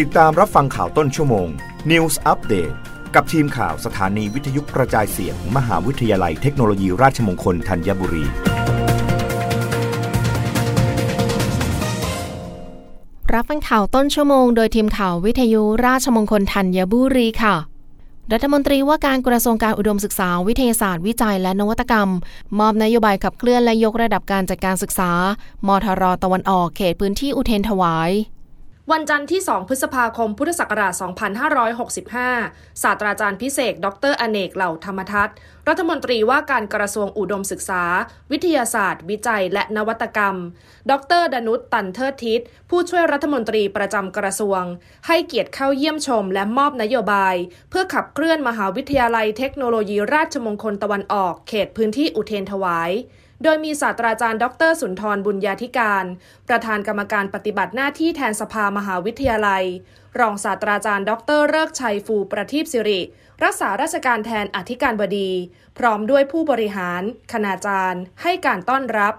ติดตามรับฟังข่าวต้นชั่วโมง News Update กับทีมข่าวสถานีวิทยุกระจายเสียงมหาวิทยาลัยเทคโนโลยีราชมงคลธัญบุรี รับฟังข่าวต้นชั่วโมงโดยทีมข่าววิทยุราชมงคลธัญบุรีค่ะ รัฐมนตรีว่าการกระทรวงการอุดมศึกษาวิทยาศาสตร์วิจัยและนวัตกรรม มอบนโยบายขับเคลื่อนและยกระดับการจัดการศึกษา มทรตะวันออกเขตพื้นที่อุเทนถวาย วันจันทร์ที่ 2 พฤษภาคม พุทธศักราช 2565 ศาสตราจารย์พิเศษ ดร อเนก เหล่าธรรมทัศน์รัฐมนตรีว่าการกระทรวงอุดมศึกษา วิทยาศาสตร์ วิจัย และนวัตกรรม ดร ดนุชตันเทิดทิศผู้ช่วยรัฐมนตรีประจำกระทรวง ให้เกียรติเข้าเยี่ยมชมและมอบนโยบาย เพื่อขับเคลื่อนมหาวิทยาลัยเทคโนโลยีราชมงคลตะวันออก เขตพื้นที่อุเทนถวายโดยมีศาสตราจารย์ ดรสุนทรบุญญาธิการ ประธานกรรมการปฏิบัติหน้าที่แทนสภามหาวิทยาลัย รองศาสตราจารย์ ดรเลิกชัยฟูประทีปสิริ รักษาราชการแทนอธิการบดี พร้อมด้วยผู้บริหาร คณาจารย์ ให้การต้อนรับ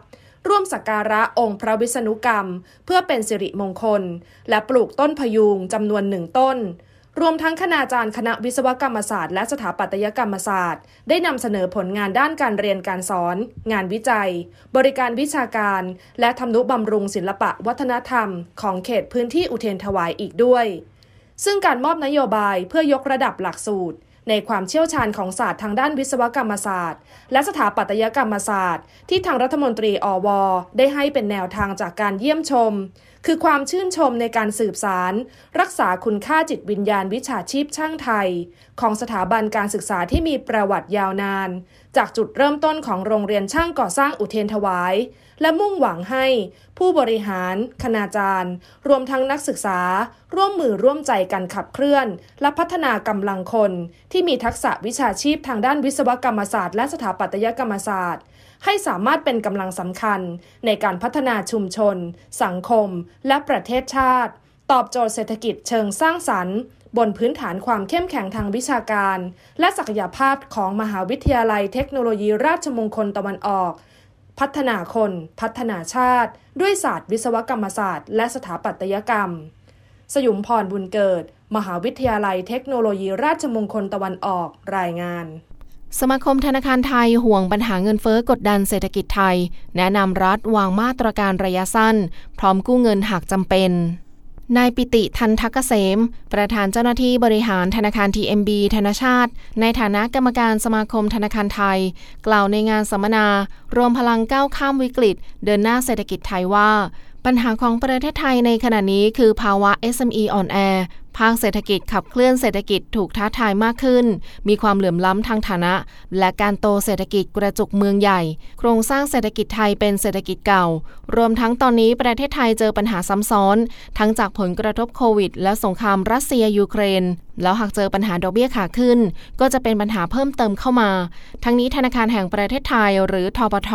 ร่วมสักการะองค์พระวิษณุกรรม เพื่อเป็นสิริมงคล และปลูกต้นพยุงจำนวนหนึ่งต้น รวมทั้งคณาจารย์คณะวิศวกรรมศาสตร์และสถาปัตยกรรมศาสตร์ ได้นำเสนอผลงานด้านการเรียนการสอน งานวิจัย บริการวิชาการ และทำนุบำรุงศิลปะวัฒนธรรม ของเขตพื้นที่อุเทนถวายอีกด้วย ซึ่งการมอบนโยบายเพื่อยกระดับหลักสูตร ในความเชี่ยวชาญของศาสตร์ทางด้านวิศวกรรมศาสตร์ และสถาปัตยกรรมศาสตร์ ที่ทางรัฐมนตรีอว ได้ให้เป็นแนวทางจากการเยี่ยมชม คือความชื่นชมในการสืบสาร รักษาคุณค่าจิตวิญญาณวิชาชีพช่างไทย ของสถาบันการศึกษาที่มีประวัติยาวนาน จากจุดเริ่มต้นของโรงเรียนช่างก่อสร้างอุเทนถวาย และมุ่งหวังให้ผู้บริหาร คณาจารย์ รวมทั้งนักศึกษา ร่วมมือร่วมใจกันขับเคลื่อน และพัฒนากำลังคน ที่มีทักษะวิชาชีพทางด้านวิศวกรรมศาสตร์ และสถาปัตยกรรมศาสตร์ ให้สามารถเป็นกำลังสำคัญ ในการพัฒนาชุมชน สังคม และประเทศชาติ ตอบโจทย์เศรษฐกิจเชิงสร้างสรรค์บนพื้นฐานความเข้มแข็งทางวิชาการ และศักยภาพของมหาวิทยาลัยเทคโนโลยีราชมงคลตะวันออก พัฒนาคน พัฒนาชาติ ด้วยศาสตร์วิศวกรรมศาสตร์ และสถาปัตยกรรม สยุมพรบุญเกิด มหาวิทยาลัยเทคโนโลยีราชมงคลตะวันออกรายงานสมาคมธนาคารไทยห่วงปัญหาเงินเฟ้อกดดันเศรษฐกิจไทย แนะนำรัฐวางมาตรการระยะสั้น พร้อมกู้เงินหากจำเป็น นายปิติทันทักเกษม ประธานเจ้าหน้าที่บริหารธนาคาร TMB ธนาชาติ ในฐานะกรรมการสมาคมธนาคารไทย กล่าวในงานสัมมนา รวมพลังก้าวข้ามวิกฤต เดินหน้าเศรษฐกิจไทยว่า ปัญหาของประเทศไทยในขณะนี้คือภาวะ SME อ่อนแอ ภาคเศรษฐกิจขับเคลื่อนเศรษฐกิจถูกท้าทายมากขึ้น มีความเหลื่อมล้ำทางฐานะ และการโตเศรษฐกิจกระจุกเมืองใหญ่ โครงสร้างเศรษฐกิจไทยเป็นเศรษฐกิจเก่า รวมทั้งตอนนี้ประเทศไทยเจอปัญหาซ้ำซ้อน ทั้งจากผลกระทบโควิด และสงครามรัสเซียยูเครน แล้วหากเจอปัญหาดอกเบี้ยขาขึ้น ก็จะเป็นปัญหาเพิ่มเติมเข้ามา ทั้งนี้ธนาคารแห่งประเทศไทยหรือทปท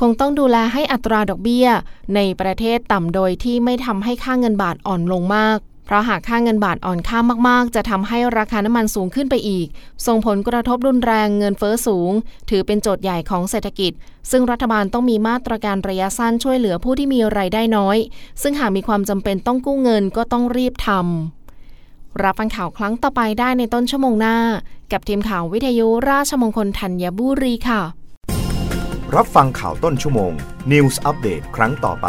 คงต้องดูแลให้อัตราดอกเบี้ย ในประเทศต่ำโดยที่ไม่ทำให้ค่าเงินบาทอ่อนลงมาก เพราะหากค่าเงินบาทอ่อนค่ามากๆ จะทำให้ราคาน้ำมันสูงขึ้นไปอีก ส่งผลกระทบรุนแรงเงินเฟ้อสูง ถือเป็นโจทย์ใหญ่ของเศรษฐกิจ ซึ่งรัฐบาลต้องมีมาตรการระยะสั้นช่วยเหลือผู้ที่มีรายได้น้อย ซึ่งหากมีความจำเป็นต้องกู้เงินก็ต้องรีบทำรับฟังข่าวครั้งต่อไปได้ในต้นชั่วโมงหน้า กับทีมข่าววิทยุราชมงคลธัญบุรีค่ะ รับฟังข่าวต้นชั่วโมง News อัปเดตครั้งต่อไป